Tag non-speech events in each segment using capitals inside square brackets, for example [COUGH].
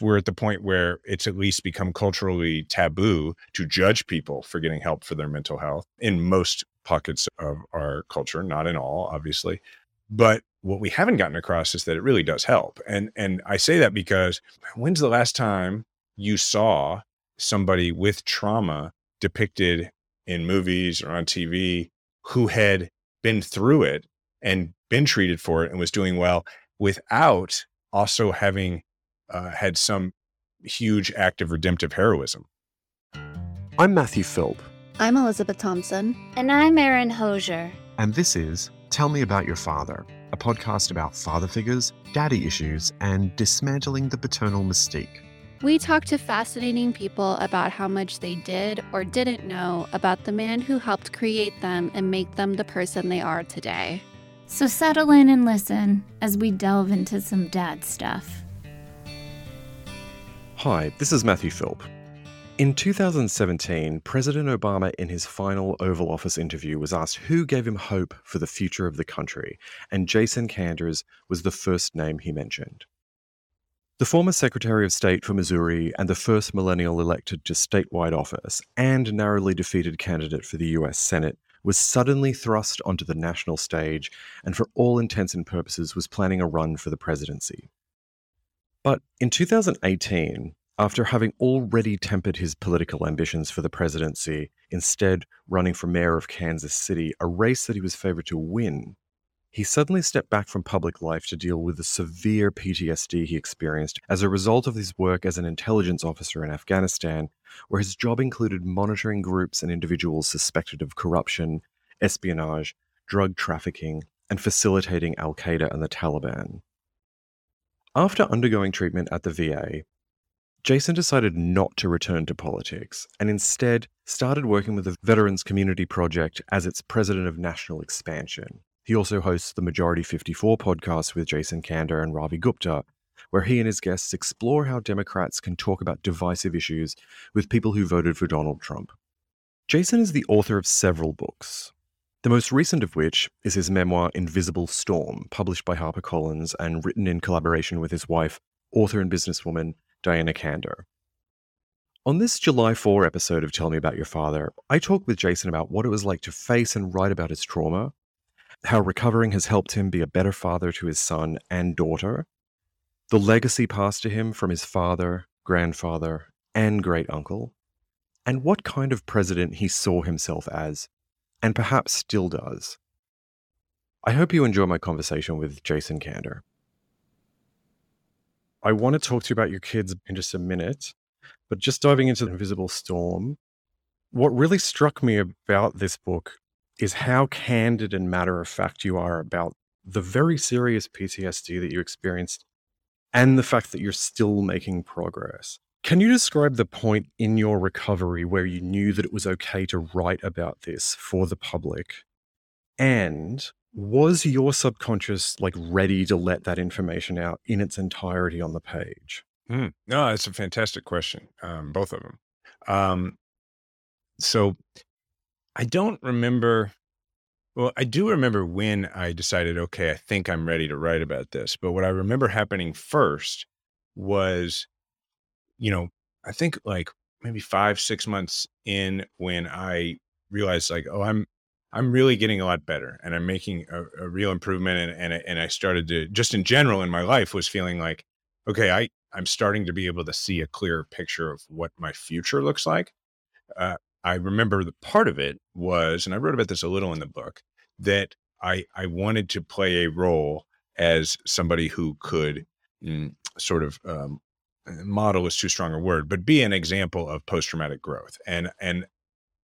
we're at the point where it's at least become culturally taboo to judge people for getting help for their mental health in most pockets of our culture, not in all, obviously. But what we haven't gotten across is that it really does help. And and I say that because when's the last time you saw somebody with trauma depicted in movies or on TV who had been through it and been treated for it and was doing well without also having uh, had some huge act of redemptive heroism. I'm Matthew Philp. I'm Elizabeth Thompson. And I'm Erin Hosier. And this is Tell Me About Your Father, a podcast about father figures, daddy issues, and dismantling the paternal mystique. We talk to fascinating people about how much they did or didn't know about the man who helped create them and make them the person they are today. So settle in and listen as we delve into some dad stuff. Hi, this is Matthew Philp. In 2017, President Obama, in his final Oval Office interview, was asked who gave him hope for the future of the country, and Jason Kanders was the first name he mentioned. The former Secretary of State for Missouri and the first millennial elected to statewide office and narrowly defeated candidate for the US Senate was suddenly thrust onto the national stage and, for all intents and purposes, was planning a run for the presidency. But in 2018, after having already tempered his political ambitions for the presidency, instead running for mayor of Kansas City, a race that he was favored to win, he suddenly stepped back from public life to deal with the severe PTSD he experienced as a result of his work as an intelligence officer in Afghanistan, where his job included monitoring groups and individuals suspected of corruption, espionage, drug trafficking, and facilitating Al Qaeda and the Taliban. After undergoing treatment at the VA, Jason decided not to return to politics and instead started working with the Veterans Community Project as its president of national expansion. He also hosts the Majority 54 podcast with Jason Kander and Ravi Gupta, where he and his guests explore how Democrats can talk about divisive issues with people who voted for Donald Trump. Jason is the author of several books, the most recent of which is his memoir Invisible Storm, published by HarperCollins and written in collaboration with his wife, author and businesswoman Diana Kander. On this July 4 episode of Tell Me About Your Father, I talked with Jason about what it was like to face and write about his trauma how recovering has helped him be a better father to his son and daughter, the legacy passed to him from his father, grandfather, and great uncle, and what kind of president he saw himself as, and perhaps still does. I hope you enjoy my conversation with Jason Kander. I want to talk to you about your kids in just a minute, but just diving into the Invisible Storm, what really struck me about this book is how candid and matter of fact you are about the very serious PTSD that you experienced and the fact that you're still making progress. Can you describe the point in your recovery where you knew that it was okay to write about this for the public? And was your subconscious like ready to let that information out in its entirety on the page? Mm. No, it's a fantastic question. Um, both of them. Um, so I don't remember. Well, I do remember when I decided, okay, I think I'm ready to write about this. But what I remember happening first was, you know, I think like maybe five, six months in when I realized, like, oh, I'm I'm really getting a lot better and I'm making a, a real improvement. And, and, and I started to just in general in my life was feeling like, okay, I, I'm starting to be able to see a clearer picture of what my future looks like. Uh, I remember the part of it was, and I wrote about this a little in the book, that I I wanted to play a role as somebody who could mm, sort of um, model is too strong a word, but be an example of post traumatic growth. And and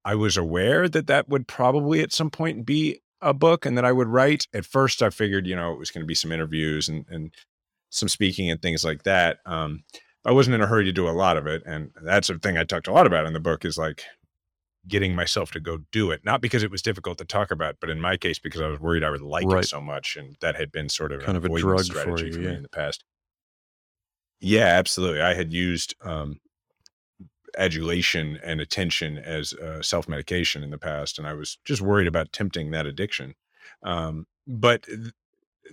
I was aware that that would probably at some point be a book and that I would write. At first, I figured you know it was going to be some interviews and and some speaking and things like that. Um, I wasn't in a hurry to do a lot of it, and that's a thing I talked a lot about in the book. Is like getting myself to go do it. Not because it was difficult to talk about, but in my case, because I was worried I would like right. it so much. And that had been sort of kind of a drug strategy for, you, for me in the past. Yeah, absolutely. I had used um, adulation and attention as uh, self medication in the past, and I was just worried about tempting that addiction. Um, but th-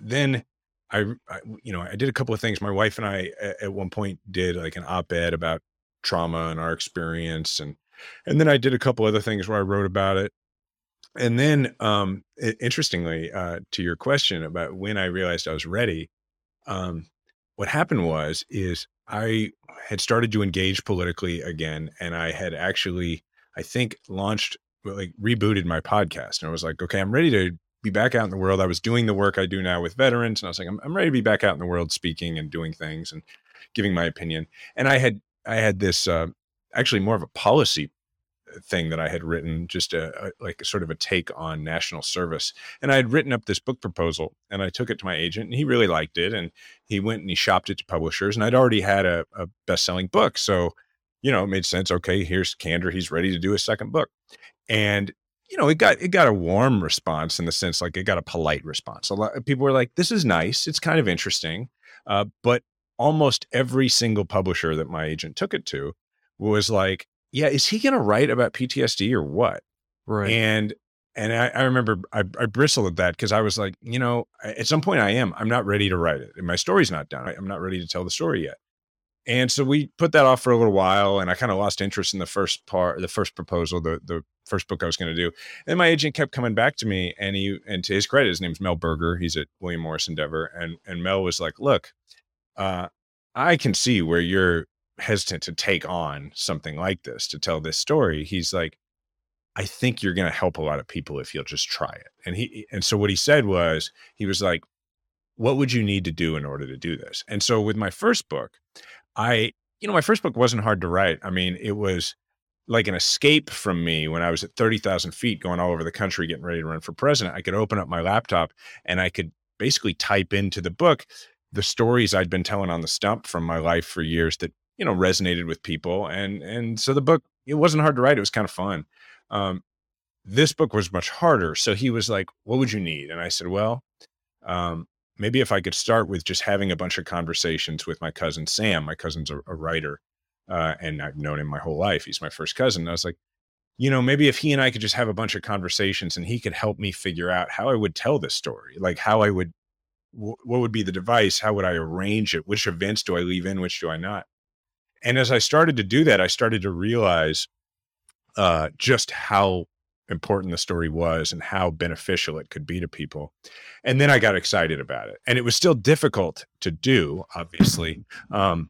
then I, I, you know, I did a couple of things. My wife and I at, one point did like an op-ed about trauma and our experience, and and then I did a couple other things where I wrote about it. And then, um, interestingly, uh, to your question about when I realized I was ready, um, what happened was is I had started to engage politically again, and I had actually, I think, launched like rebooted my podcast, and I was like, okay, I'm ready to be back out in the world. I was doing the work I do now with veterans, and I was like, I'm, I'm ready to be back out in the world, speaking and doing things and giving my opinion. And I had I had this uh, actually more of a policy thing that I had written, just a, a, like sort of a take on national service. And I had written up this book proposal, and I took it to my agent, and he really liked it, and he went and he shopped it to publishers, and I'd already had a, a best selling book, so you know it made sense. Okay, here's Kander; he's ready to do a second book, and you know, it got it got a warm response in the sense like it got a polite response. A lot of people were like, "This is nice. It's kind of interesting," uh, but almost every single publisher that my agent took it to was like, "Yeah, is he going to write about PTSD or what?" Right. And and I, I remember I, I, bristled at that because I was like, you know, at some point I am. I'm not ready to write it. My story's not done. I'm not ready to tell the story yet. And so we put that off for a little while, and I kind of lost interest in the first part, the first proposal, the the first book I was going to do. And my agent kept coming back to me, and he, and to his credit, his name's Mel Berger. He's at William Morris Endeavor, and and Mel was like, "Look, uh, I can see where you're hesitant to take on something like this to tell this story." He's like, "I think you're going to help a lot of people if you'll just try it." And he, and so what he said was, he was like, "What would you need to do in order to do this?" And so with my first book. I, you know, my first book wasn't hard to write. I mean, it was like an escape from me when I was at 30,000 feet going all over the country getting ready to run for president. I could open up my laptop and I could basically type into the book the stories I'd been telling on the stump from my life for years that, you know, resonated with people. And, and so the book, it wasn't hard to write. It was kind of fun. Um, this book was much harder. So he was like, what would you need? And I said, well, um, maybe if I could start with just having a bunch of conversations with my cousin Sam. My cousin's a, a writer, uh, and I've known him my whole life. He's my first cousin. And I was like, you know, maybe if he and I could just have a bunch of conversations, and he could help me figure out how I would tell this story, like how I would, what would be the device, how would I arrange it, which events do I leave in, which do I not. And as I started to do that, I started to realize uh, just how important the story was and how beneficial it could be to people. And then I got excited about it. And it was still difficult to do, obviously. Um,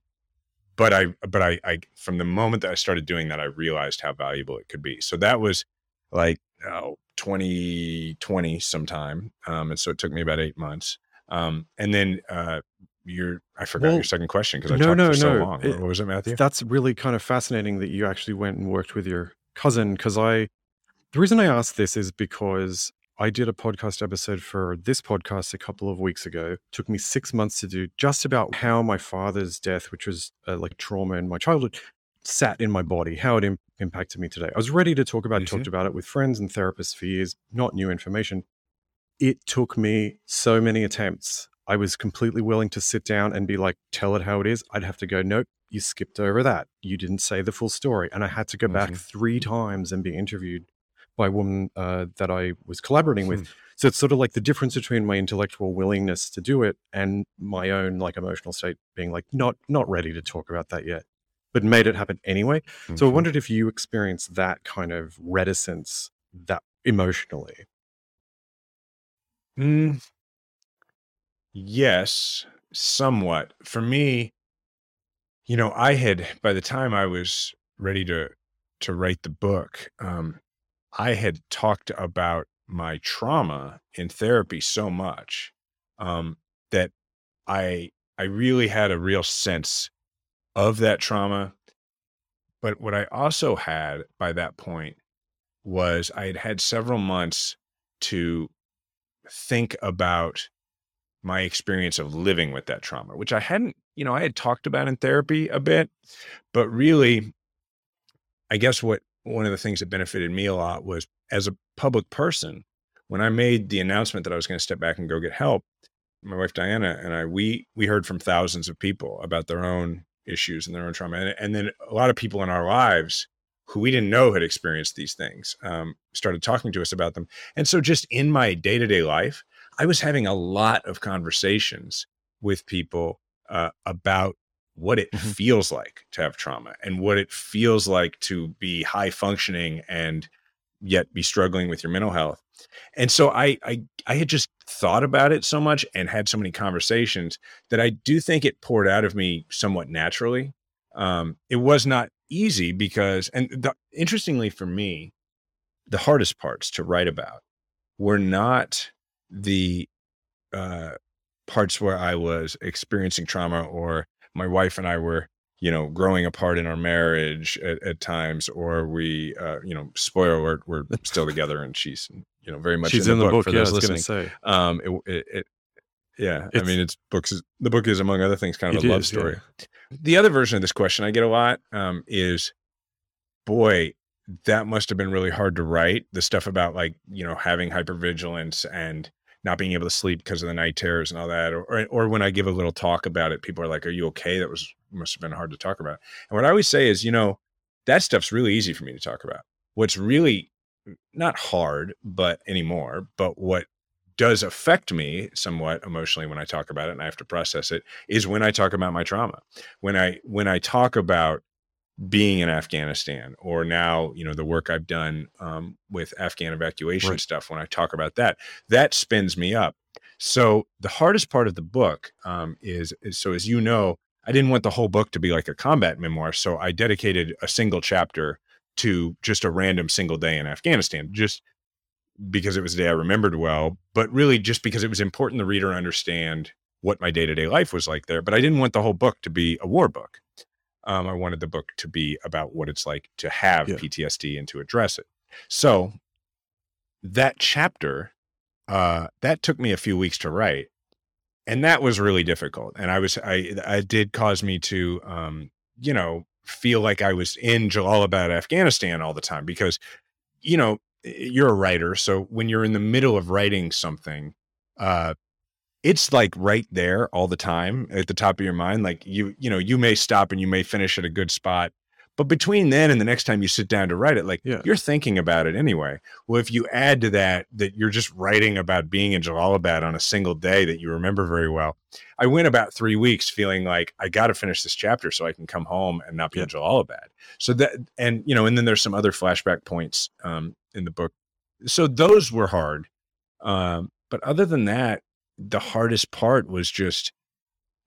but I, but I, I, from the moment that I started doing that, I realized how valuable it could be. So that was like oh, 2020 sometime. Um, and so it took me about eight months. Um, and then, uh, your I forgot well, your second question because I no, talked no, for so no. long. It, what was it, Matthew? That's really kind of fascinating that you actually went and worked with your cousin because I the reason I asked this is because I did a podcast episode for this podcast a couple of weeks ago. It took me six months to do just about how my father's death, which was uh, like trauma in my childhood, sat in my body, how it Im- impacted me today. I was ready to talk about it, mm-hmm. talked about it with friends and therapists for years, not new information. It took me so many attempts. I was completely willing to sit down and be like, tell it how it is. I'd have to go, nope, you skipped over that. You didn't say the full story. And I had to go mm-hmm. back three times and be interviewed by a woman uh, that I was collaborating with. Hmm. So it's sort of like the difference between my intellectual willingness to do it and my own like emotional state being like not not ready to talk about that yet, but made it happen anyway. Mm-hmm. So I wondered if you experienced that kind of reticence that emotionally. Mm, yes, somewhat. For me, you know, I had by the time I was ready to to write the book, um, I had talked about my trauma in therapy so much um, that I I really had a real sense of that trauma. But what I also had by that point was I had had several months to think about my experience of living with that trauma, which I hadn't, you know, I had talked about in therapy a bit, but really, I guess what one of the things that benefited me a lot was as a public person, when I made the announcement that I was going to step back and go get help, my wife Diana and I, we we heard from thousands of people about their own issues and their own trauma, and, and then a lot of people in our lives who we didn't know had experienced these things um, started talking to us about them. And so, just in my day to day life, I was having a lot of conversations with people uh, about what it Mhm. feels like to have trauma and what it feels like to be high functioning and yet be struggling with your mental health. And so I I I had just thought about it so much and had so many conversations that I do think it poured out of me somewhat naturally. Um, it was not easy because, and the, interestingly for me, the hardest parts to write about were not the uh, parts where I was experiencing trauma or my wife and I were, you know, growing apart in our marriage at, at times, or we, uh, you know, spoiler alert, we're [LAUGHS] still together and she's, you know, very much She's in the, book, for yeah, I those listening. say. Um, it, it, it yeah, I mean, it's books. The book is, among other things, kind of a love is, yeah. story. The other version of this question I get a lot um, is, boy, that must have been really hard to write. The stuff about like you know having hypervigilance and not being able to sleep because of the night terrors and all that, or, or when I give a little talk about it, people are like, "Are you okay?" That was must have been hard to talk about. And what I always say is, you know, that stuff's really easy for me to talk about. What's really not hard, but anymore, but what does affect me somewhat emotionally when I talk about it and I have to process it is when I talk about my trauma. When I when I talk about being in Afghanistan or now, you know, the work I've done um, with Afghan evacuation Right. stuff, when I talk about that, that spins me up. So the hardest part of the book um, is, is so as you know, I didn't want the whole book to be like a combat memoir. So I dedicated a single chapter to just a random single day in Afghanistan, just because it was a day I remembered well, but really just because it was important the reader understand what my day to day life was like there. But I didn't want the whole book to be a war book. Um, I wanted the book to be about what it's like to have Yeah. PTSD and to address it. So that chapter, uh, that took me a few weeks to write, and that was really difficult. And I was, I, I did cause me to, um, you know, feel like I was in Jalalabad, Afghanistan all the time because, you know, you're a writer, so when you're in the middle of writing something, uh, it's like right there all the time at the top of your mind. Like you, you know, you may stop and you may finish at a good spot, but between then and the next time you sit down to write it, like Yeah. you're thinking about it anyway. Well, if you add to that that you're just writing about being in Jalalabad on a single day that you remember very well, I went about three weeks feeling like I got to finish this chapter so I can come home and not be in Jalalabad. So that, and you know, and then there's some other flashback points um, in the book. So those were hard. Um, but other than that, the hardest part was just,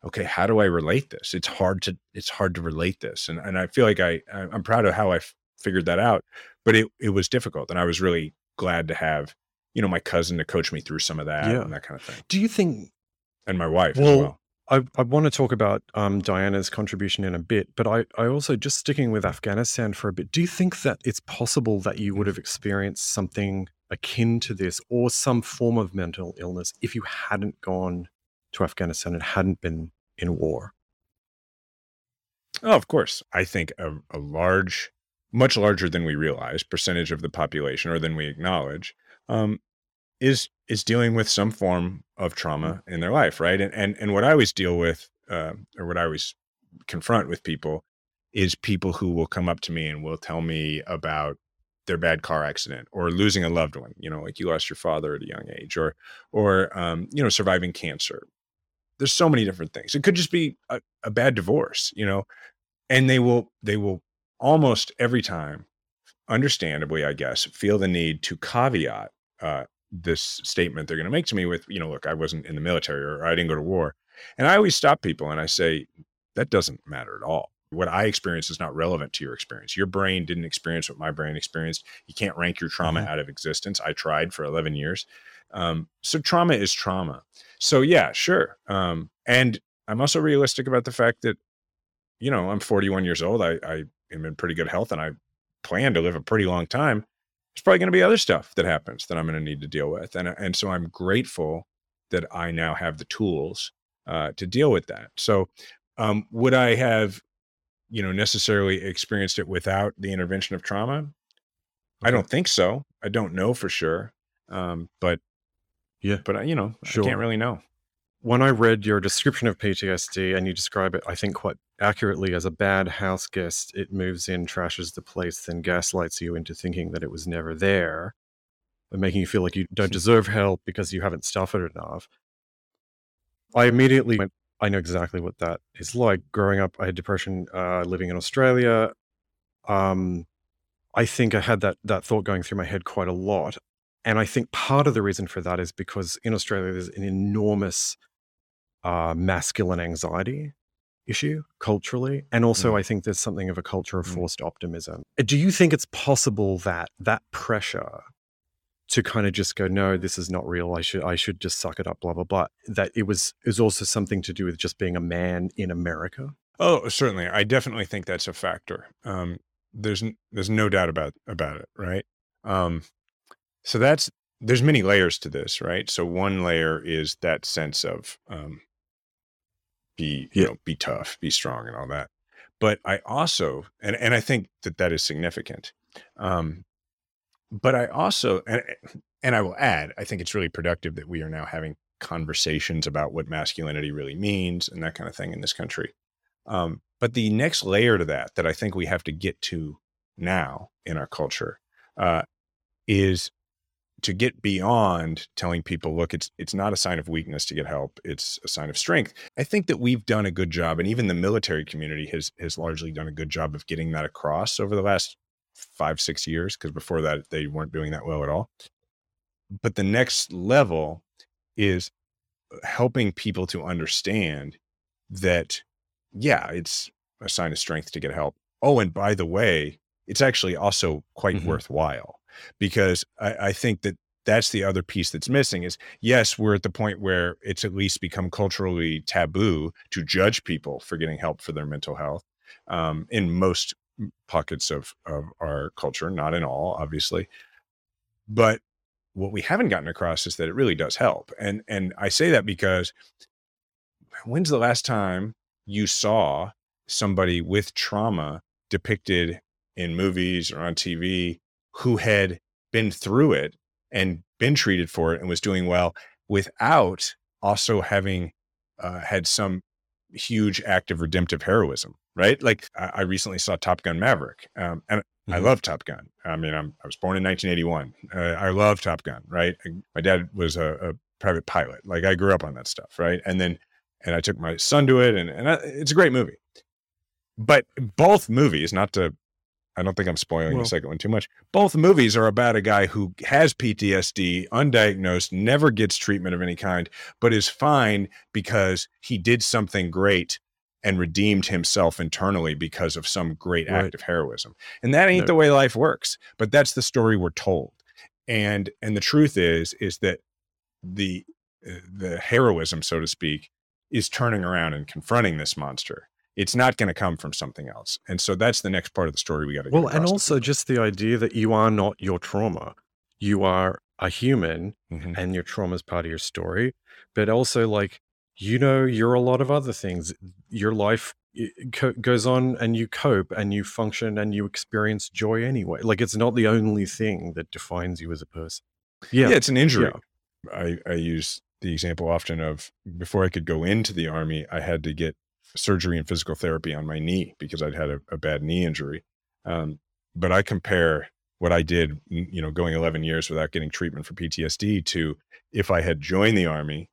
okay, how do I relate this? It's hard to, it's hard to relate this. And, and I feel like I, I'm proud of how I f- figured that out, but it, it was difficult. And I was really glad to have, you know, my cousin to coach me through some of that Yeah. and that kind of thing. Do you think And my wife Well, as well. I, I want to talk about um, Diana's contribution in a bit, but I, I also just sticking with Afghanistan for a bit. Do you think that it's possible that you would have experienced something akin to this or some form of mental illness if you hadn't gone to Afghanistan and hadn't been in war? Oh, of course. I think a, a large, much larger than we realize percentage of the population or than we acknowledge um, is is dealing with some form of trauma in their life, right? And and and what I always deal with, uh, or what I always confront with people, is people who will come up to me and will tell me about their bad car accident or losing a loved one. You know, like you lost your father at a young age, or or um, you know, surviving cancer. There's so many different things. It could just be a, a bad divorce. You know, and they will they will almost every time understandably i guess feel the need to caveat uh, this statement they're going to make to me with you know look i wasn't in the military or i didn't go to war. And i always stop people and i say that doesn't matter at all. What i experienced is not relevant to your experience. Your brain didn't experience what my brain experienced. You can't rank your trauma Mhm. out of existence. I tried for 11 years. Um, so trauma is trauma. So yeah sure um, and i'm also realistic about the fact that you know, I'm 41 years old. I, I am in pretty good health and I plan to live a pretty long time. There's probably going to be other stuff that happens that I'm going to need to deal with. And, and so I'm grateful that I now have the tools uh, to deal with that. So, um, would I have, you know, necessarily experienced it without the intervention of trauma? I don't think so. I don't know for sure. Um, but Yeah. but I, you know, I can't really know. When I read your description of PTSD and you describe it, I think quite accurately as a bad house guest, it moves in, trashes the place, then gaslights you into thinking that it was never there, and making you feel like you don't [LAUGHS] deserve help because you haven't suffered enough. I immediately went I know exactly what that is like. Growing up, I had depression. Uh, living in Australia, um, I think I had that that thought going through my head quite a lot, and I think part of the reason for that is because in Australia there's an enormous uh, masculine anxiety issue culturally, and also Mm. I think there's something of a culture of Mm. forced optimism. Uh, Do you think it's possible that that pressure to kind of just go, no, this is not real. I should I should just suck it up, blah blah blah. That it was is also something to do with just being a man in America. Oh, certainly. I definitely think that's a factor. Um, there's there's no doubt about about it, right? Um, so that's there's many layers to this, right? So one layer is that sense of um, be you Yeah. know be tough, be strong, and all that. But I also and and I think that that is significant. Um, but I also and and I will add, I think it's really productive that we are now having conversations about what masculinity really means and that kind of thing in this country. Um, but the next layer to that, that I think we have to get to now in our culture, uh, is to get beyond telling people, look, it's it's not a sign of weakness to get help; it's a sign of strength. I think that we've done a good job, and even the military community has has largely done a good job of getting that across over the last five six years. Because before that, they weren't doing that well at all. But the next level is helping people to understand that yeah, it's a sign of strength to get help. Oh, and by the way, it's actually also quite Mhm. worthwhile because I, I think that that's the other piece that's missing is yes, we're at the point where it's at least become culturally taboo to judge people for getting help for their mental health um, in most pockets of, of our culture, not in all, obviously. But what we haven't gotten across is that it really does help. And and I say that because when's the last time you saw somebody with trauma depicted in movies or on TV who had been through it and been treated for it and was doing well without also having uh, had some huge act of redemptive heroism, right? Like I, I recently saw Top Gun Maverick, um, and I Mhm. love Top Gun. I mean, I'm, I was born in 1981. Uh, I love Top Gun, right? My dad was a, a private pilot. Like I grew up on that stuff, right? And then, and I took my son to it, and, and I, it's a great movie. But both movies, not to, I don't think I'm spoiling Well- the second one too much. Both movies are about a guy who has PTSD, undiagnosed, never gets treatment of any kind, but is fine because he did something great and redeemed himself internally because of some great Right. act of heroism. And that ain't No. the way life works, but that's the story we're told. And and the truth is is that the uh, the heroism so to speak is turning around and confronting this monster. It's not going to come from something else. And so that's the next part of the story we got to get. Well, and also just the idea that you are not your trauma. You are a human Mhm. and your trauma is part of your story. But also, like, you know, you're a lot of other things. Your life co- goes on and you cope and you function and you experience joy anyway. Like, it's not the only thing that defines you as a person. yeah. Yeah. it's an injury. I, I use the example often of before I could go into the army, I had to get surgery and physical therapy on my knee because I'd had a, a bad knee injury. Um, but I compare what I did, you know, going 11 years without getting treatment for PTSD to if I had joined the army,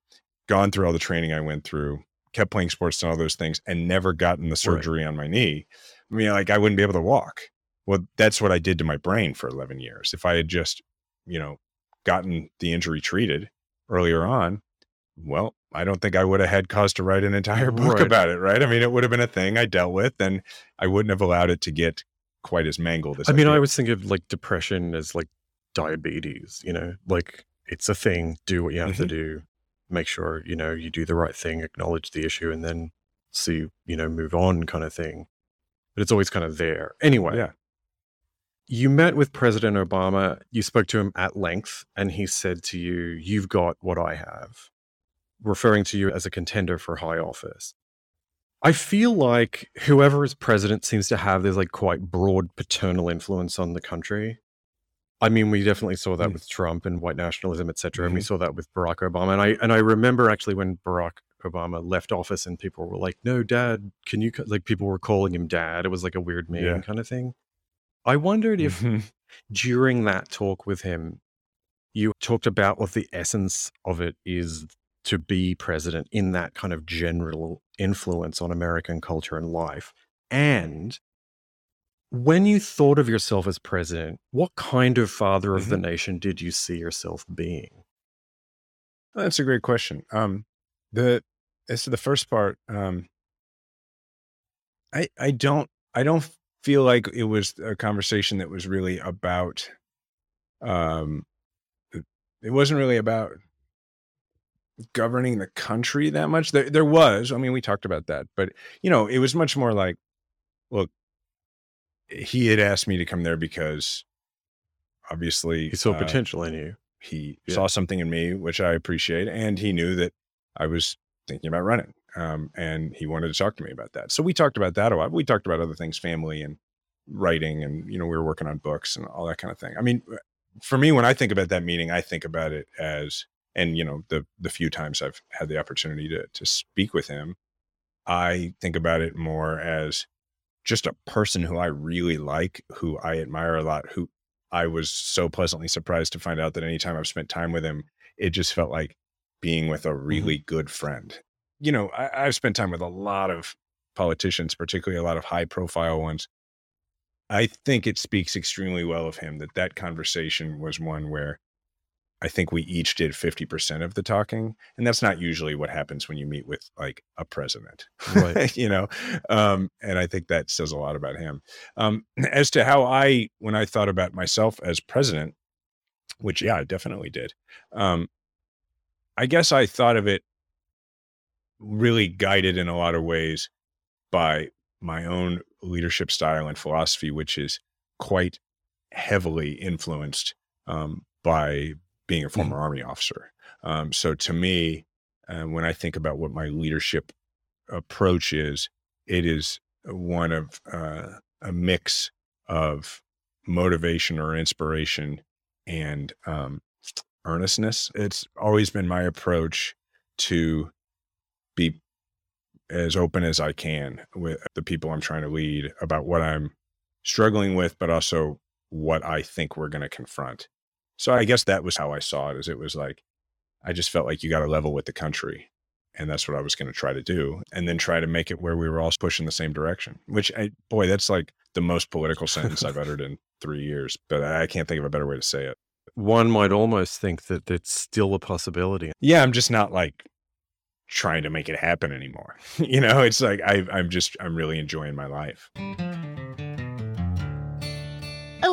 gone through all the training I went through, kept playing sports and all those things, and never gotten the surgery on my knee. I mean, like I wouldn't be able to walk. Well, that's what I did to my brain for 11 years. If I had just, you know, gotten the injury treated earlier on, well, I don't think I would have had cause to write an entire [LAUGHS] book Right. about it, right? I mean, it would have been a thing I dealt with, and I wouldn't have allowed it to get quite as mangled as I mean, did. I always think of like depression as like diabetes, you know, like it's a thing. Do what you have to Mhm. do. Make sure, you know, you do the right thing, acknowledge the issue, and then see, you know, move on kind of thing. But it's always kind of there. Anyway, Yeah. you met with President Obama. You spoke to him at length, and he said to you, You've got what I have, referring to you as a contender for high office. I feel like whoever is president seems to have this like quite broad paternal influence on the country. I mean, we definitely saw that Mm. with Trump and white nationalism, et cetera, and we Mhm. saw that with Barack Obama. And I and I remember actually when Barack Obama left office and people were like, "No, Dad, can you?" Like people were calling him Dad. It was like a weird meme Yeah. kind of thing. I wondered if Mhm. during that talk with him, you talked about what the essence of it is to be president in that kind of general influence on American culture and life? And when you thought of yourself as president, what kind of father of the Mhm. nation did you see yourself being? That's a great question. Um, the as to the first part, um, I I don't I don't feel like it was a conversation that was really about. Um, it wasn't really about governing the country that much. There there was. I mean, we talked about that, but you know, it was much more like, look, he had asked me to come there because obviously He saw uh, potential in you. he Yeah. saw something in me which I appreciate, and he knew that I was thinking about running, um, and he wanted to talk to me about that. So we talked about that a lot. We talked about other things, family and writing, and you know, we were working on books and all that kind of thing. I mean, for me, when I think about that meeting, I think about it as, and you know, the the few times I've had the opportunity to to speak with him, I think about it more as just a person who I really like, who I admire a lot, who I was so pleasantly surprised to find out that anytime I've spent time with him, it just felt like being with a mm-hmm. really good friend. You know, I, I've spent time with a lot of politicians, particularly a lot of high profile ones. I think it speaks extremely well of him that that conversation was one where I think we each did 50% of the talking. And that's not usually what happens when you meet with like a president, Right. [LAUGHS] you know? Um, and I think that says a lot about him. Um, [CLEARS THROAT] as to how I, when I thought about myself as president, which, yeah, I definitely did. Um, I guess I thought of it really guided in a lot of ways by my own leadership style and philosophy, which is quite heavily influenced um, by being a former Army officer. Um, so to me, uh, when I think about what my leadership approach is, it is one of uh, a mix of motivation or inspiration and um, earnestness. It's always been my approach to be as open as I can with the people I'm trying to lead about what I'm struggling with, but also what I think we're going to confront. So I guess that was how I saw it. Is it was like I just felt like you got to level with the country, and that's what I was going to try to do, and then try to make it where we were all pushing the same direction. Which, I, boy, that's like the most political sentence I've uttered in three years, but I can't think of a better way to say it. One might almost think that it's still a possibility. Yeah, I'm just not like trying to make it happen anymore. [LAUGHS] you know, it's like I, I'm just I'm really enjoying my life.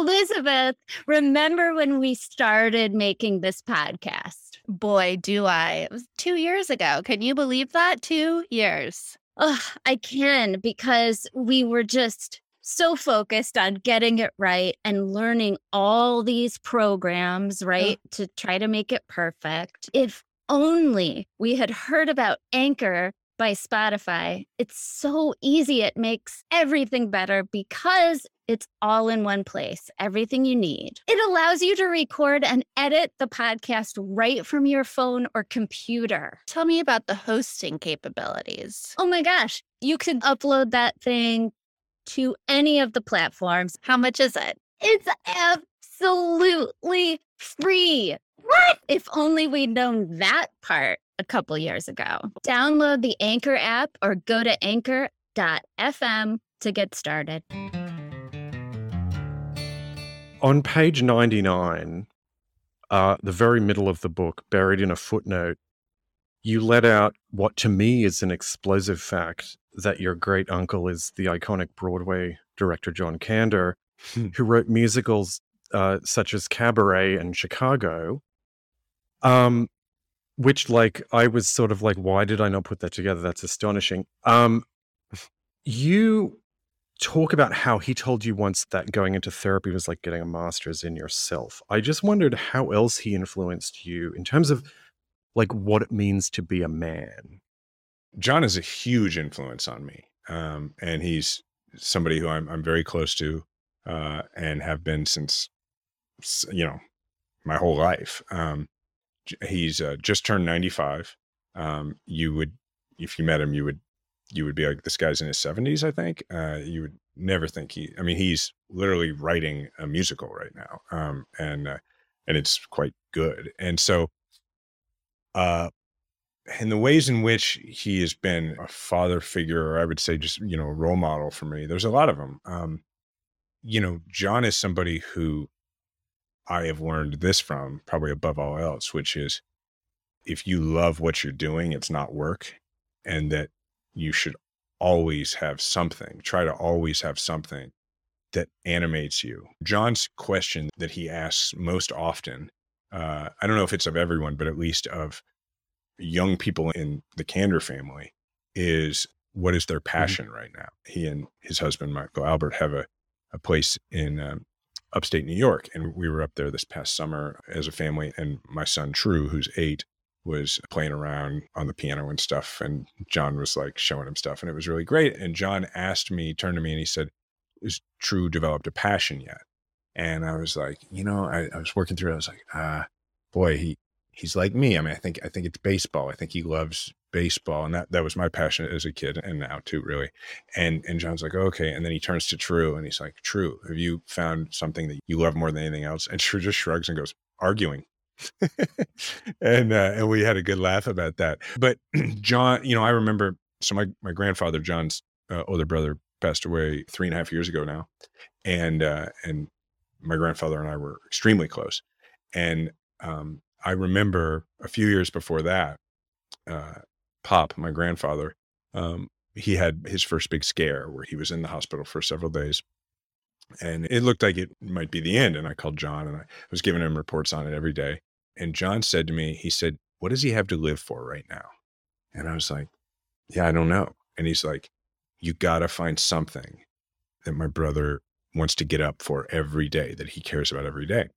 Elizabeth, remember when we started making this podcast? Boy, do I. It was two years ago. Can you believe that? Two years. Ugh, I can because we were just so focused on getting it right and learning all these programs, right, to try to make it perfect. If only we had heard about Anchor by Spotify. It's so easy. It makes everything better because it's all in one place, everything you need. It allows you to record and edit the podcast right from your phone or computer. Tell me about the hosting capabilities. Oh my gosh, you can upload that thing to any of the platforms. How much is it? It's absolutely free. What? If only we'd known that part a couple years ago. Download the Anchor app or go to anchor.fm to get started. On page 99, uh, the very middle of the book, buried in a footnote, you let out what to me is an explosive fact that your great uncle is the iconic Broadway director John Kander, Hmm. who wrote musicals uh, such as Cabaret and Chicago. Um, which, like, I was sort of like, why did I not put that together? That's astonishing. Um, you talk about how he told you once that going into therapy was like getting a master's in yourself. I just wondered how else he influenced you in terms of like what it means to be a man. John is a huge influence on me, um, and he's somebody who I'm I'm very close to, uh, and have been since you know my whole life. Um, he's uh, just turned 95. Um, you would, if you met him, you would you would be like, this guy's in his 70s. I think uh, you would never think he. I mean, he's literally writing a musical right now, um, and uh, and it's quite good. And so, uh, and the ways in which he has been a father figure, or I would say just, you know, a role model for me, there's a lot of them. Um, you know, John is somebody who I have learned this from, probably above all else, which is if you love what you're doing, it's not work, and that you should always have something, try to always have something that animates you. John's question that he asks most often, uh, I don't know if it's of everyone, but at least of young people in the Kander family, is what is their mm-hmm. passion mm-hmm. right now? He and his husband, Michael Albert, have a, a place in um, upstate New York. And we were up there this past summer as a family. And my son, True, who's eight, was playing around on the piano and stuff. And John was like showing him stuff. And it was really great. And John asked me, turned to me, and he said, Is True developed a passion yet? And I was like, you know, I, I was working through it. I was like, ah, boy, he he's like me. I mean, I think I think it's baseball. I think he loves baseball, and that that was my passion as a kid, and now too, really. And and John's like, okay, and then he turns to True, and he's like, True, have you found something that you love more than anything else? And True just shrugs and goes, arguing. [LAUGHS] and uh, and we had a good laugh about that. But [CLEARS THROAT] John, you know, I remember. So my my grandfather, John's uh, older brother, passed away three and a half years ago now, and uh, and my grandfather and I were extremely close. And um, I remember a few years before that, uh, Pop, my grandfather, um, he had his first big scare where he was in the hospital for several days. And it looked like it might be the end. And I called John and I was giving him reports on it every day. And John said to me, he said, What does he have to live for right now? And I was like, Yeah, I don't know. And he's like, You got to find something that my brother wants to get up for every day, that he cares about every day.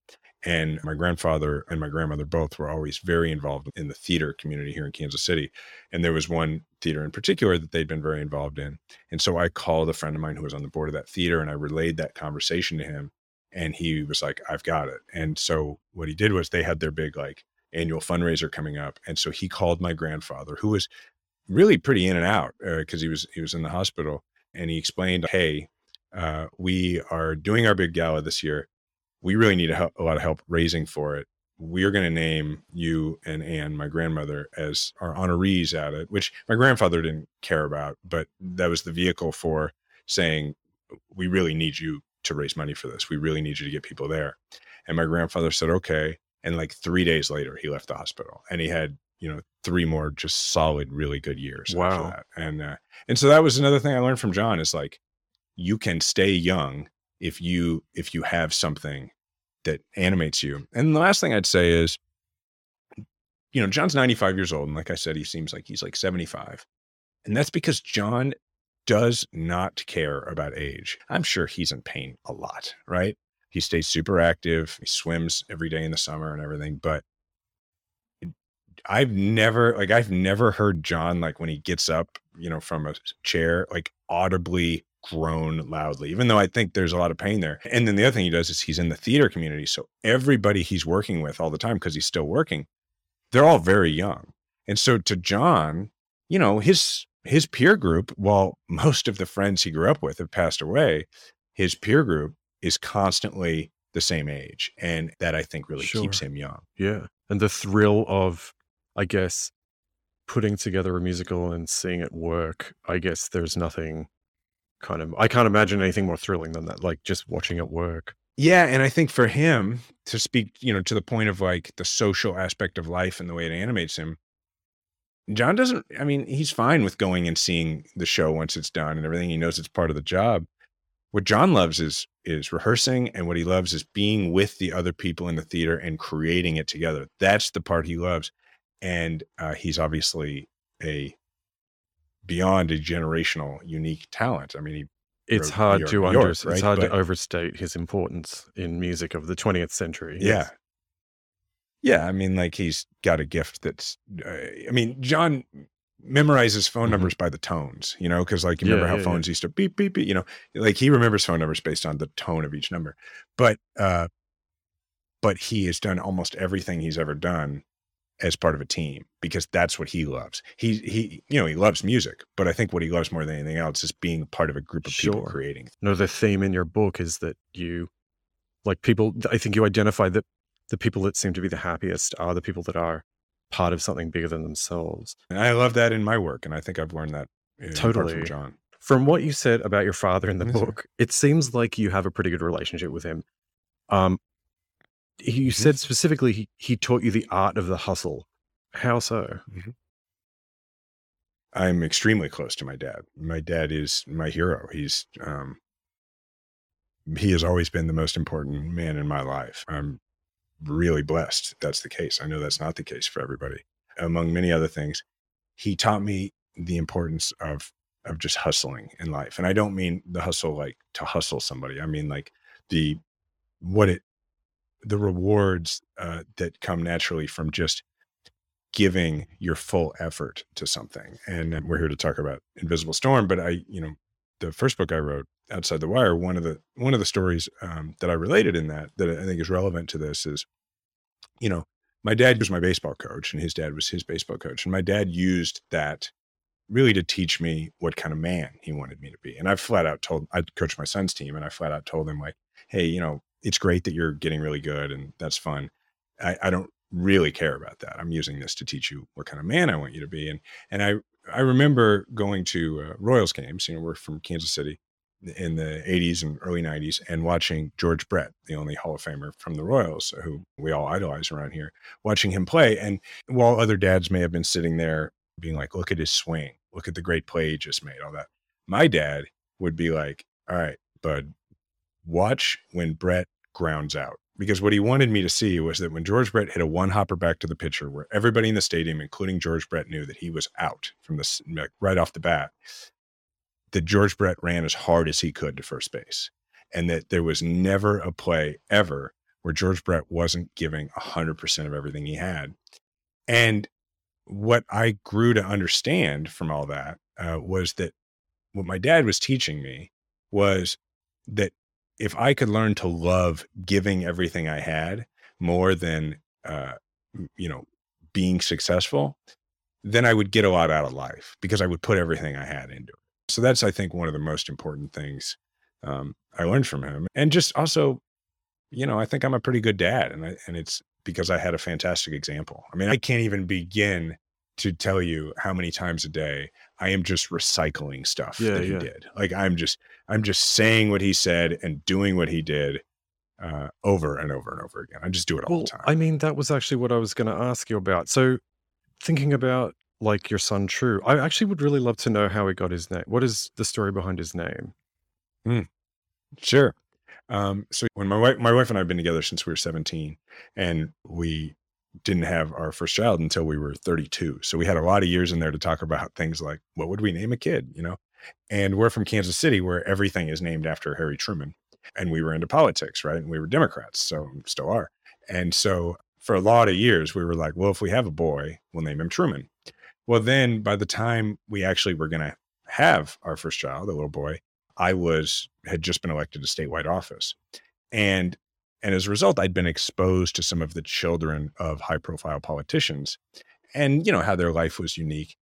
And my grandfather and my grandmother both were always very involved in the theater community here in Kansas City. And there was one theater in particular that they'd been very involved in. And so I called a friend of mine who was on the board of that theater and I relayed that conversation to him. And he was like, I've got it. And so what he did was they had their big like annual fundraiser coming up. And so he called my grandfather, who was really pretty in and out because uh, he was he was in the hospital. And he explained, hey, uh, we are doing our big gala this year we really need a, help, a lot of help raising for it. We're going to name you and Anne, my grandmother, as our honorees at it, which my grandfather didn't care about, but that was the vehicle for saying, we really need you to raise money for this. We really need you to get people there. And my grandfather said, okay. And like three days later, he left the hospital and he had, you know, three more just solid, really good years. Wow. And, uh, and so that was another thing I learned from John is like, you can stay young if you if you have something that animates you. And the last thing I'd say is, you know, John's 95 years old, and like I said, he seems like he's like 75. And that's because John does not care about age. I'm sure he's in pain a lot, right? He stays super active. He swims every day in the summer and everything. But I've never, like, I've never heard John, like, when he gets up, you know, from a chair, like, audibly groan loudly, even though I think there's a lot of pain there. And then the other thing he does is he's in the theater community. So everybody he's working with all the time, because he's still working, they're all very young. And so to John, you know, his his peer group, while most of the friends he grew up with have passed away, his peer group is constantly the same age. And that I think really sure. keeps him young. Yeah. And the thrill of, I guess, putting together a musical and seeing it work, I guess there's nothing kind of I can't imagine anything more thrilling than that. Like just watching it work. Yeah, and I think for him to speak, you know, to the point of like the social aspect of life and the way it animates him, John doesn't. I mean, he's fine with going and seeing the show once it's done and everything. He knows it's part of the job. What John loves is is rehearsing, and what he loves is being with the other people in the theater and creating it together. That's the part he loves, and uh, he's obviously a beyond a generational unique talent. I mean, he it's hard to under, right? it's hard but, to overstate his importance in music of the 20th century. Yeah. Yeah, I mean like he's got a gift that's uh, I mean John memorizes phone mm-hmm. numbers by the tones, you know, cuz like you remember how yeah, phones yeah. used to beep beep beep, you know, like he remembers phone numbers based on the tone of each number. But uh but he has done almost everything he's ever done as part of a team because that's what he loves. He he you know he loves music, but I think what he loves more than anything else is being part of a group of sure. people creating. No, the theme in your book is that you like people. I think you identify that the people that seem to be the happiest are the people that are part of something bigger than themselves. And I love that in my work. And I think I've learned that Totally. from John. From what you said about your father in the Yes, sir. book, it seems like you have a pretty good relationship with him. Um, you Mhm. said specifically he, he taught you the art of the hustle. How so? I'm extremely close to my dad. My dad is my hero. He's um he has always been the most important man in my life. I'm really blessed that's the case. I know that's not the case for everybody. Among many other things, he taught me the importance of of just hustling in life. And I don't mean the hustle like to hustle somebody. I mean like the what it the rewards uh, that come naturally from just giving your full effort to something. And we're here to talk about Invisible Storm, but I, you know, the first book I wrote, Outside the Wire, one of the one of the stories um, that I related in that that I think is relevant to this is, you know, my dad was my baseball coach, and his dad was his baseball coach, and my dad used that really to teach me what kind of man he wanted me to be. And I flat out told I coached my son's team, and I flat out told him like, hey, you know, it's great that you're getting really good, and that's fun. I, I don't really care about that. I'm using this to teach you what kind of man I want you to be. And and I I remember going to uh, Royals games. You know, we're from Kansas City in the 80s and early 90s, and watching George Brett, the only Hall of Famer from the Royals, who we all idolize around here, watching him play. And while other dads may have been sitting there being like, "Look at his swing, look at the great play he just made," all that, my dad would be like, "All right, bud, watch when Brett grounds out." Because what he wanted me to see was that when George Brett hit a one hopper back to the pitcher, where everybody in the stadium, including George Brett, knew that he was out from this like, right off the bat, that George Brett ran as hard as he could to first base, and that there was never a play ever where George Brett wasn't giving hundred percent of everything he had. And what I grew to understand from all that uh, was that what my dad was teaching me was that if I could learn to love giving everything I had more than uh, you know being successful, then I would get a lot out of life because I would put everything I had into it. So that's I think one of the most important things um, I learned from him, and just also, you know, I think I'm a pretty good dad, and I, and it's because I had a fantastic example. I mean, I can't even begin to tell you how many times a day I am just recycling stuff Yeah, that he yeah. did. Like I'm just I'm just saying what he said and doing what he did uh, over and over and over again. I just do it all Well, the time. I mean, that was actually what I was going to ask you about. So, thinking about like your son True, I actually would really love to know how he got his name. What is the story behind his name? Sure. Um, so when my wife, my wife and I have been together since we were 17 and we didn't have our first child until we were 32. So we had a lot of years in there to talk about things like, what would we name a kid? You know? And we're from Kansas City where everything is named after Harry Truman. And we were into politics, right? And we were Democrats, so still are. And so for a lot of years, we were like, well, if we have a boy, we'll name him Truman. Well, then by the time we actually were going to have our first child, a little boy, I was had just been elected to statewide office, and and as a result, I'd been exposed to some of the children of high profile politicians, and you know how their life was unique,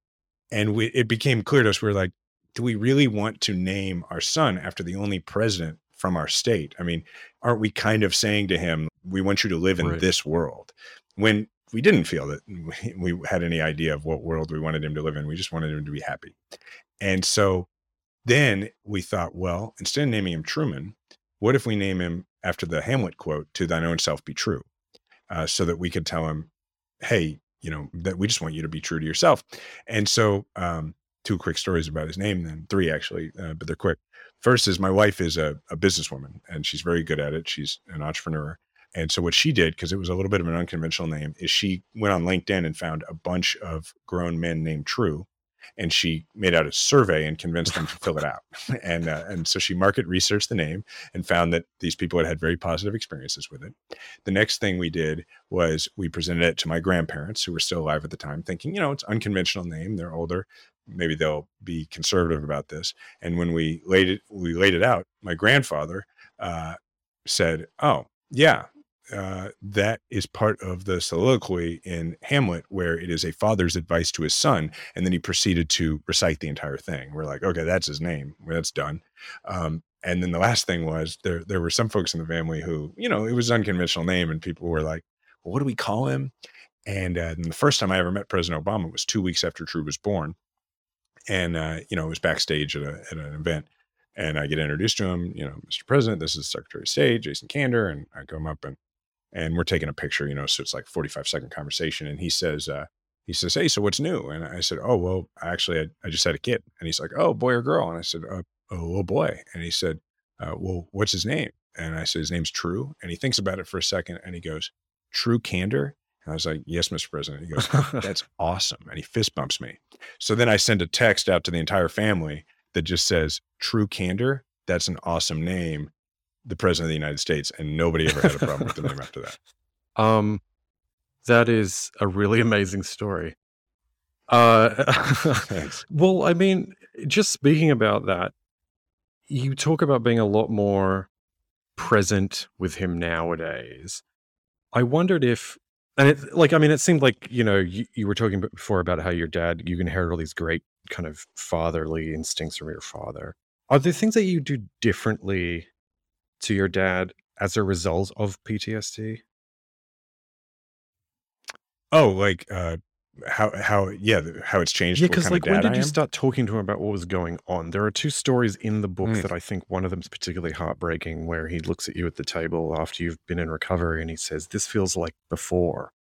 and we, it became clear to us we were like, do we really want to name our son after the only president from our state? I mean, aren't we kind of saying to him, we want you to live in Right. this world, when we didn't feel that [LAUGHS] we, had any idea of what world we wanted him to live in. We just wanted him to be happy, and so then we thought, well, instead of naming him Truman, what if we name him after the Hamlet quote, to thine own self be true, uh, so that we could tell him, hey, you know, that we just want you to be true to yourself. And so, um, two quick stories about his name, then three actually, uh, but they're quick. First is my wife is a, a businesswoman and she's very good at it. She's an entrepreneur. And so what she did, because it was a little bit of an unconventional name, is she went on LinkedIn and found a bunch of grown men named True and she made out a survey and convinced them to fill it out. [LAUGHS] And uh, and so she market researched the name and found that these people had had very positive experiences with it. The next thing we did was we presented it to my grandparents who were still alive at the time, thinking, you know, it's unconventional name, they're older, maybe they'll be conservative about this. And when we laid it we laid it out, my grandfather uh, said, "Oh, yeah, uh, that is part of the soliloquy in Hamlet, where it is a father's advice to his son, and then he proceeded to recite the entire thing. We're like, okay, that's his name. Well, that's done. Um, and then the last thing was there. There were some folks in the family who, you know, it was an unconventional name, and people were like, well, "What do we call him?" And, uh, and the first time I ever met President Obama was two weeks after True was born. And, uh, you know, it was backstage at, a, at an event. And I get introduced to him, you know, Mr. President, this is Secretary of State, Jason Kander. And I come up and, and we're taking a picture, you know, so it's like 45 second conversation. And he says, uh, he says, Hey, so what's new? And I said, Oh, well, actually, I, I just had a kid. And he's like, Oh, boy or girl? And I said, uh, Oh, oh boy. And he said, uh, Well, what's his name? And I said, His name's True. And he thinks about it for a second and he goes, True Kander? And I was like, Yes, Mr. President. He goes, [LAUGHS] That's awesome. And he fist bumps me. So then I send a text out to the entire family that just says, True Kander. That's an awesome name. The President of the United States. And nobody ever had a problem with the name after that. Um, that is a really amazing story. Uh, [LAUGHS] Thanks. well, I mean, just speaking about that, you talk about being a lot more present with him nowadays. I wondered if, and it, like, I mean, it seemed like, you know, you, you were talking before about how your dad, you inherited all these great kind of fatherly instincts from your father. Are there things that you do differently to your dad as a result of PTSD? Oh, like uh, how how yeah how it's changed. Yeah, because like when did you start talking to him about what was going on? There are two stories in the book Mm. that I think one of them is particularly heartbreaking, where he looks at you at the table after you've been in recovery and he says, "This feels like before,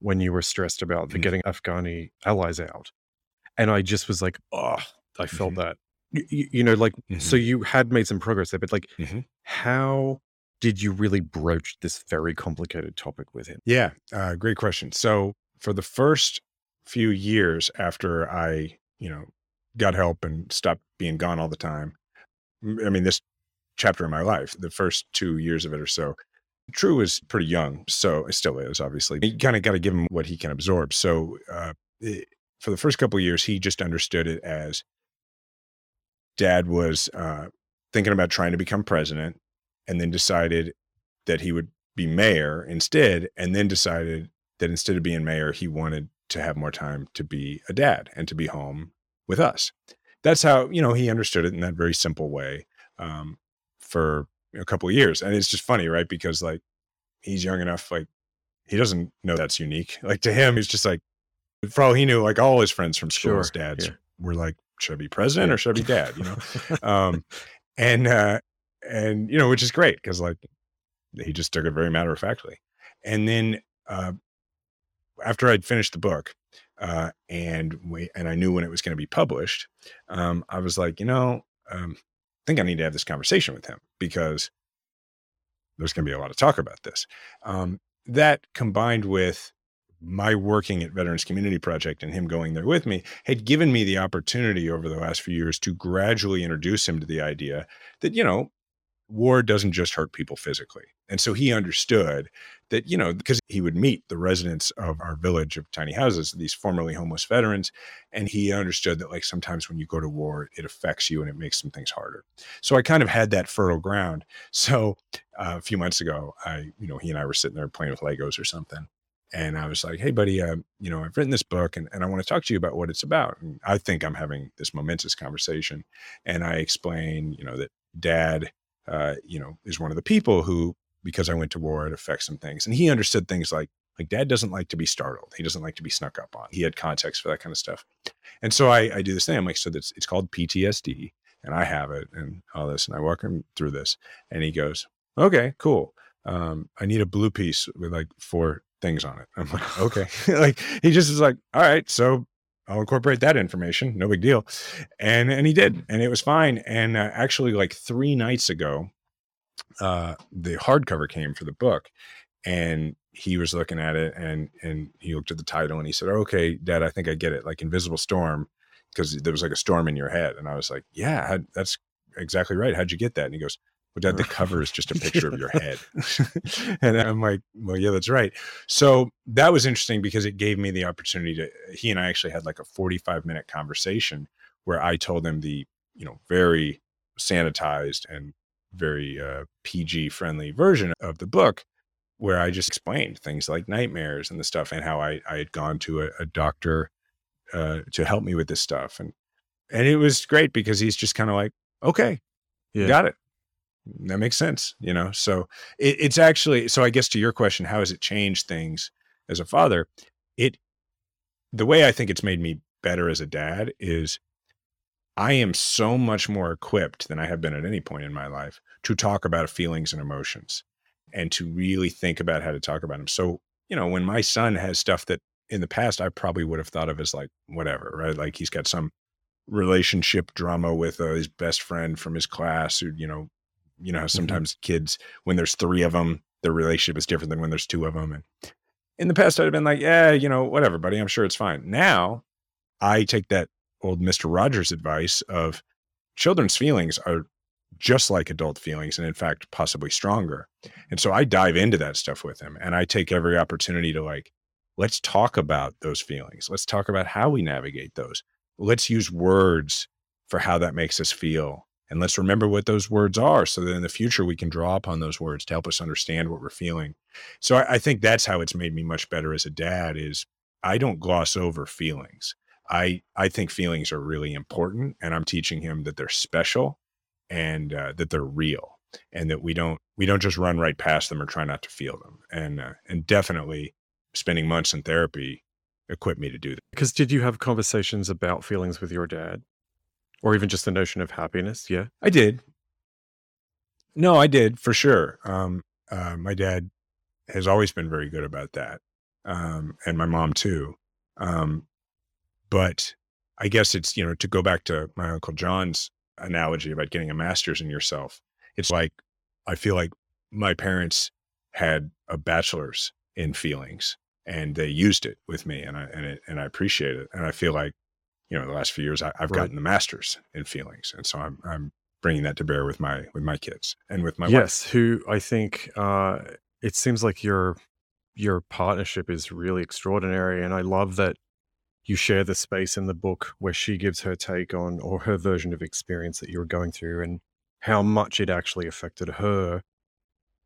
when you were stressed about the Mhm. getting Afghani allies out," and I just was like, "Oh, I felt Mhm. that." You, you know, like so you had made some progress there, but like, Mhm. how did you really broach this very complicated topic with him? Yeah, uh, great question. So for the first few years after I, you know, got help and stopped being gone all the time, I mean, this chapter in my life, the first two years of it or so, True was pretty young, so it still is, obviously. You kind of got to give him what he can absorb. So uh, it, for the first couple of years, he just understood it as dad was uh, thinking about trying to become president and then decided that he would be mayor instead, and then decided that instead of being mayor, he wanted to have more time to be a dad and to be home with us. That's how, you know, he understood it in that very simple way um, for a couple of years. And it's just funny, right? Because like he's young enough, like he doesn't know that's unique. Like to him, he's just like, for all he knew, like all his friends from school, Sure, his dads yeah. were like, should I be president Yeah. or should I be dad? You know? [LAUGHS] um, and uh, and you know, which is great because like he just took it very matter of factly. And then uh, after I'd finished the book, uh, and we and I knew when it was going to be published, um, I was like, you know, um, I think I need to have this conversation with him because there's going to be a lot of talk about this. Um, that combined with my working at Veterans Community Project and him going there with me had given me the opportunity over the last few years to gradually introduce him to the idea that, you know, war doesn't just hurt people physically. And so he understood that, you know, because he would meet the residents of our village of tiny houses, these formerly homeless veterans, and he understood that, like, sometimes when you go to war, it affects you and it makes some things harder. So I kind of had that fertile ground. So uh, a few months ago, I, you know, he and I were sitting there playing with Legos or something. And I was like, hey, buddy, uh, you know, I've written this book and, and I want to talk to you about what it's about. And I think I'm having this momentous conversation. And I explain, you know, that dad, uh, you know, is one of the people who, because I went to war, it affects some things. And he understood things like, like dad doesn't like to be startled. He doesn't like to be snuck up on. He had context for that kind of stuff. And so I, I do this thing. I'm like, so that's, it's called PTSD and I have it and all this. And I walk him through this and he goes, okay, cool. Um, I need a blue piece with like four things on it. I'm like, okay. [LAUGHS] [LAUGHS] like he just is like, all right, so I'll incorporate that information. No big deal. And and he did, and it was fine. And uh, actually, like three nights ago, uh, the hardcover came for the book, and he was looking at it, and and he looked at the title, and he said, "Okay, Dad, I think I get it. Like Invisible Storm, because there was like a storm in your head." And I was like, "Yeah, that's exactly right. How'd you get that?" And he goes, "Well, Dad, the [LAUGHS] cover is just a picture of your head." [LAUGHS] and I'm like, "Well, yeah, that's right." So that was interesting because it gave me the opportunity to. He and I actually had like a 45 minute conversation where I told him the you know very sanitized and very uh, PG friendly version of the book, where I just explained things like nightmares and the stuff, and how I I had gone to a, a doctor uh, to help me with this stuff, and and it was great because he's just kind of like, okay, Yeah. got it. That makes sense, you know. So it, it's actually so. I guess to your question, how has it changed things as a father? it the way I think it's made me better as a dad is I am so much more equipped than I have been at any point in my life to talk about feelings and emotions and to really think about how to talk about them. So, you know, when my son has stuff that in the past I probably would have thought of as like whatever, right? Like he's got some relationship drama with uh, his best friend from his class who, you know, you know, Mm-hmm. sometimes kids when there's 3 of them, their relationship is different than when there's 2 of them and in the past I'd have been like, "Yeah, you know, whatever, buddy. I'm sure it's fine." Now, I take that old Mr. Rogers advice of children's feelings are just like adult feelings and in fact possibly stronger. And so I dive into that stuff with him and I take every opportunity to like let's talk about those feelings. Let's talk about how we navigate those. Let's use words for how that makes us feel. And let's remember what those words are so that in the future we can draw upon those words to help us understand what we're feeling. So I, I think that's how it's made me much better as a dad is I don't gloss over feelings. I I think feelings are really important, and I'm teaching him that they're special and uh, that they're real, and that we don't we don't just run right past them or try not to feel them. And uh, and definitely spending months in therapy equipped me to do that. Because did you have conversations about feelings with your dad? Or even just the notion of happiness? Yeah. I did. No, I did for sure. Um, uh, my dad has always been very good about that, um, and my mom too. Um, but I guess it's you know to go back to my uncle John's analogy about getting a master's in yourself. It's like I feel like my parents had a bachelor's in feelings, and they used it with me, and I and it, and I appreciate it, and I feel like you know the last few years I, I've Right. gotten the master's in feelings, and so I'm I'm bringing that to bear with my with my kids and with my wife. yes, who I think uh, it seems like your your partnership is really extraordinary, and I love that you share the space in the book where she gives her take on or her version of experience that you were going through, and how much it actually affected her.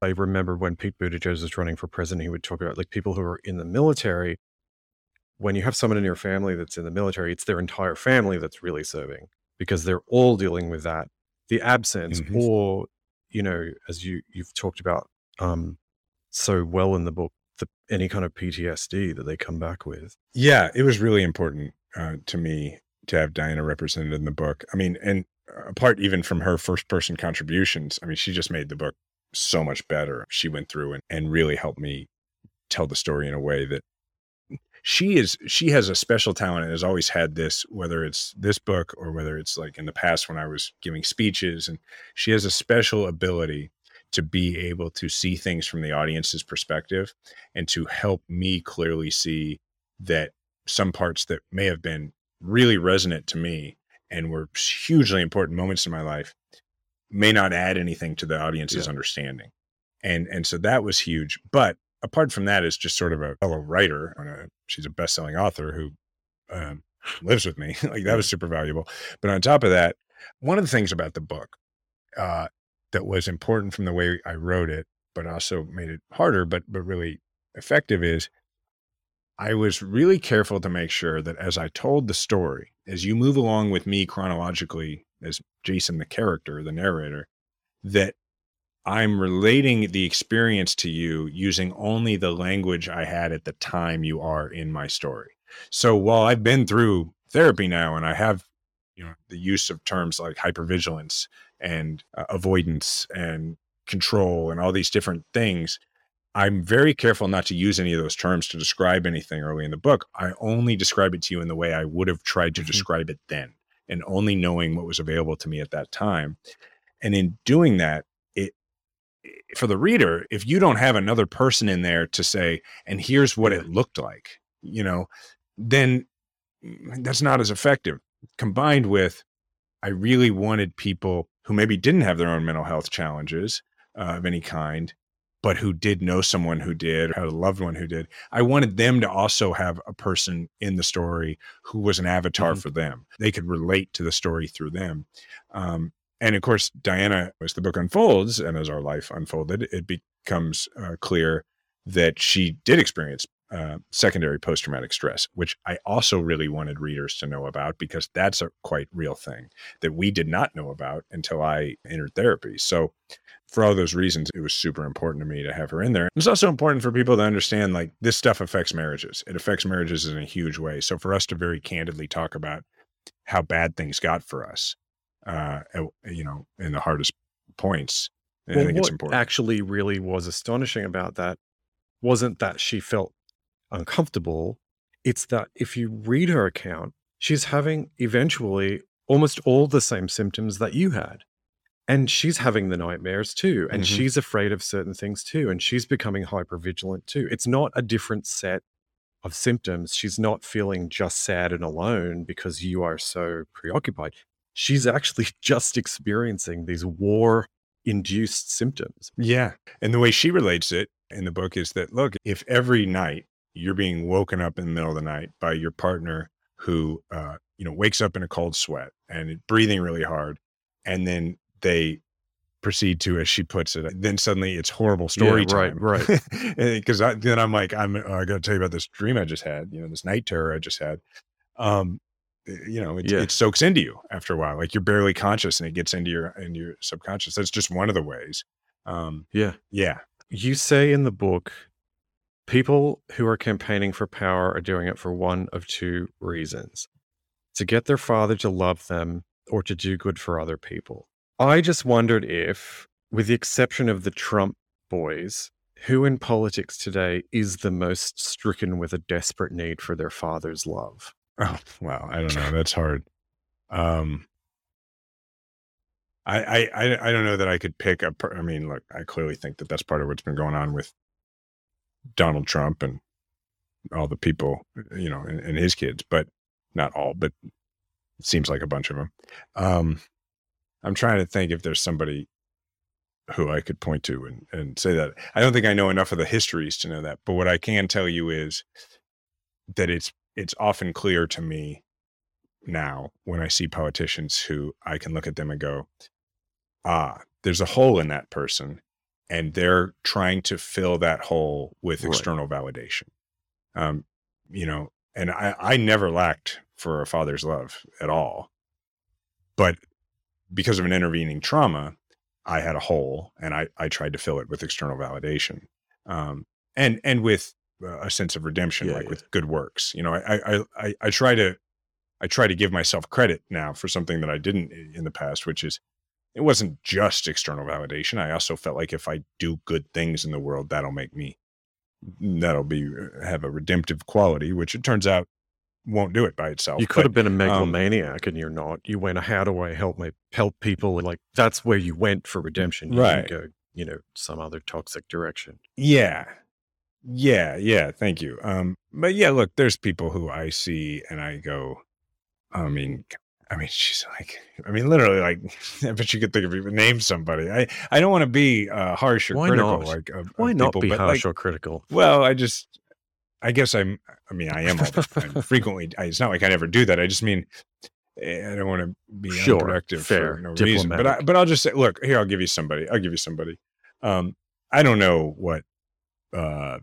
I remember when Pete Buttigieg was running for president, he would talk about like people who are in the military. When you have someone in your family that's in the military, it's their entire family that's really serving because they're all dealing with that the absence Mhm. or you know as you you've talked about um so well in the book the any kind of ptsd that they come back with Yeah, it was really important uh, to me to have Diana represented in the book. I mean, and apart even from her first person contributions, I mean, she just made the book so much better. She went through and, and really helped me tell the story in a way that she is she has a special talent and has always had this whether it's this book or whether it's like in the past when I was giving speeches and she has a special ability to be able to see things from the audience's perspective and to help me clearly see that some parts that may have been really resonant to me and were hugely important moments in my life may not add anything to the audience's Yeah. understanding and and so that was huge but apart from that is just sort of a fellow writer and a- she's a best-selling author who um, lives with me [LAUGHS] like that was super valuable. But on top of that one of the things about the book uh, that was important from the way i wrote it but also made it harder but but really effective is I was really careful to make sure that as I told the story, as you move along with me chronologically as Jason, the character, the narrator, that I'm relating the experience to you using only the language I had at the time you are in my story. So while I've been through therapy now and I have, you know, the use of terms like hypervigilance and uh, avoidance and control and all these different things, I'm very careful not to use any of those terms to describe anything early in the book. I only describe it to you in the way I would have tried to Mhm. describe it then, and only knowing what was available to me at that time. And in doing that, for the reader, if you don't have another person in there to say, and here's what it looked like, you know, then mm, that's not as effective. Combined with, I really wanted people who maybe didn't have their own mental health challenges uh, of any kind, but who did know someone who did, or had a loved one who did. I wanted them to also have a person in the story who was an avatar Mhm. for them. They could relate to the story through them. Um, and of course, Diana, as the book unfolds and as our life unfolded, it becomes uh, clear that she did experience uh, secondary post traumatic stress, which I also really wanted readers to know about because that's a quite real thing that we did not know about until I entered therapy. So, for all those reasons, it was super important to me to have her in there. It's also important for people to understand like this stuff affects marriages. It affects marriages in a huge way. So, for us to very candidly talk about how bad things got for us, uh, you know, in the hardest points, I Well, think it's important. actually really was astonishing about that wasn't that she felt uncomfortable. It's that if you read her account, she's having eventually almost all the same symptoms that you had. And she's having the nightmares too. And Mhm. she's afraid of certain things too. And she's becoming hypervigilant too. It's not a different set of symptoms. She's not feeling just sad and alone because you are so preoccupied. She's actually [LAUGHS] just experiencing these war induced symptoms. Yeah. And the way she relates it in the book is that look, if every night you're being woken up in the middle of the night by your partner who, uh, you know, wakes up in a cold sweat and breathing really hard, and then they proceed to, as she puts it, then suddenly it's horrible story Yeah, right, time. right. [LAUGHS] Because then I'm like, I'm, uh, I got to tell you about this dream I just had, you know, this night terror I just had. Um, you know, it, Yeah. it soaks into you after a while. Like you're barely conscious and it gets into your into your subconscious. That's just one of the ways. Um, Yeah. yeah. You say in the book, people who are campaigning for power are doing it for one of two reasons to get their father to love them or to do good for other people. I just wondered if, with the exception of the Trump boys, who in politics today is the most stricken with a desperate need for their father's love? Oh wow, I don't know. That's hard. Um, I, I I I don't know that I could pick a. per- I mean, look, I clearly think that that's part of what's been going on with Donald Trump and all the people, you know, and, and his kids, but not all, but seems like a bunch of them. Um, I'm trying to think if there's somebody who I could point to and, and say that. I don't think I know enough of the histories to know that, but what I can tell you is that it's it's often clear to me now when I see politicians who I can look at them and go, ah, there's a hole in that person, and they're trying to fill that hole with Right. external validation. Um, you know, and I, I never lacked for a father's love at all, but because of an intervening trauma, I had a hole, and I I tried to fill it with external validation, um, and and with a sense of redemption, Yeah, like yeah. with good works. You know, I I I, I try to I try to give myself credit now for something that I didn't in the past, which is it wasn't just external validation. I also felt like if I do good things in the world, that'll make me that'll be uh, have a redemptive quality, which it turns out won't do it by itself. You could but- have been a um, megalomaniac and you're not. You went, how do I help my help people? And like that's where you went for redemption. You Right. didn't go, you know, some other toxic direction. Yeah. Yeah, yeah, thank you. Um but yeah, look, there's people who I see and I go I mean I mean she's like I mean literally like [LAUGHS] I bet you could think of even name somebody. I I don't want to be uh harsh or Why critical not? like of, Why of not people, be but harsh like, or critical? well, I just I guess I'm I mean I am all the time. [LAUGHS] frequently I, it's not like I never do that. I just mean eh, I don't want to be Sure, unproductive fair, for no reason. But I diplomatic. but I'll just say look, here I'll give you somebody. I'll give you somebody. Um I don't know what uh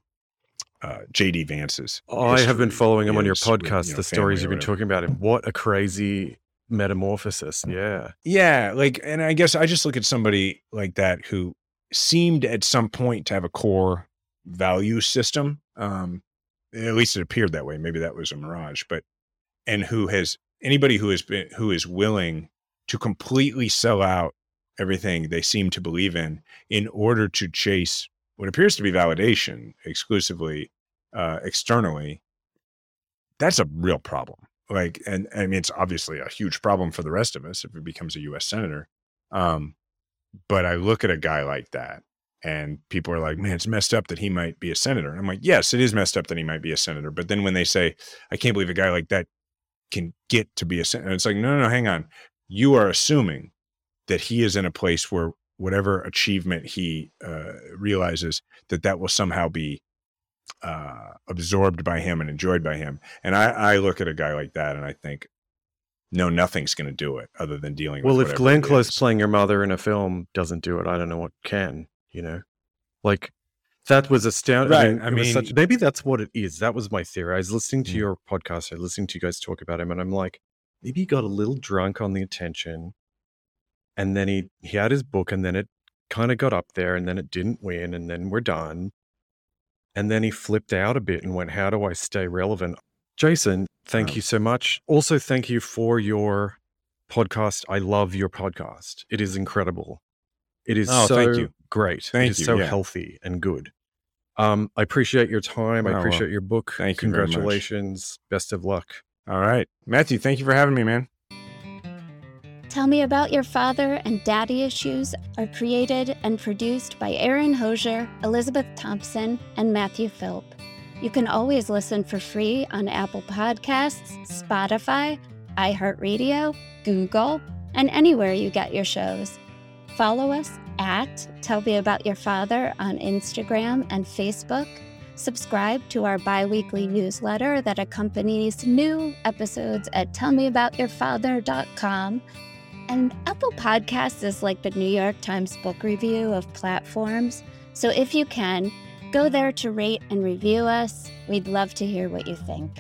uh JD Vance's I have been following him on your is with, podcast, you know, the stories you've been talking about him. What a crazy metamorphosis. Yeah. Yeah, like, and I guess I just look at somebody like that who seemed at some point to have a core value system. Um, at least it appeared that way. Maybe that was a mirage, but and who has anybody who has been who is willing to completely sell out everything they seem to believe in in order to chase what appears to be validation exclusively uh, externally. That's a real problem like and i mean it's obviously a huge problem for the rest of us if he becomes a us senator um but i look at a guy like that and people are like man it's messed up that he might be a senator and i'm like yes it is messed up that he might be a senator but then when they say i can't believe a guy like that can get to be a senator it's like no no no hang on you are assuming that he is in a place where whatever achievement he uh, realizes that that will somehow be uh, absorbed by him and enjoyed by him and I, I look at a guy like that and I think, no, nothing's going to do it other than dealing with. Well, if Glenn Close playing your mother in a film doesn't do it, I don't know what can, you know? Like, That was astounding. I Right, mean, I mean- such, maybe that's what it is. That was my theory. I was listening to Mm. your podcast. I was listening to you guys talk about him, and I'm like, maybe he got a little drunk on the attention, and then he he had his book, and then it kind of got up there, and then it didn't win, and then we're done, and then he flipped out a bit and went, "How do I stay relevant?" Jason, thank you so much. Also, thank you for your podcast. I love your podcast. It is incredible. It is Oh, so thank you. great. Thank it is you, so yeah. healthy and good. Um, I appreciate your time. Oh, I well, appreciate your book. thank you. Congratulations. Best of luck. All right. Matthew, thank you for having me, man. Tell Me About Your Father and Daddy Issues are created and produced by Aaron Hosier, Elizabeth Thompson, and Matthew Philp. You can always listen for free on Apple Podcasts, Spotify, iHeartRadio, Google, and anywhere you get your shows. Follow us at Tell Me About Your Father on Instagram and Facebook. Subscribe to our bi weekly newsletter that accompanies new episodes at tellmeaboutyourfather.com. And Apple Podcasts is like the New York Times book review of platforms. So if you can, go there to rate and review us. We'd love to hear what you think.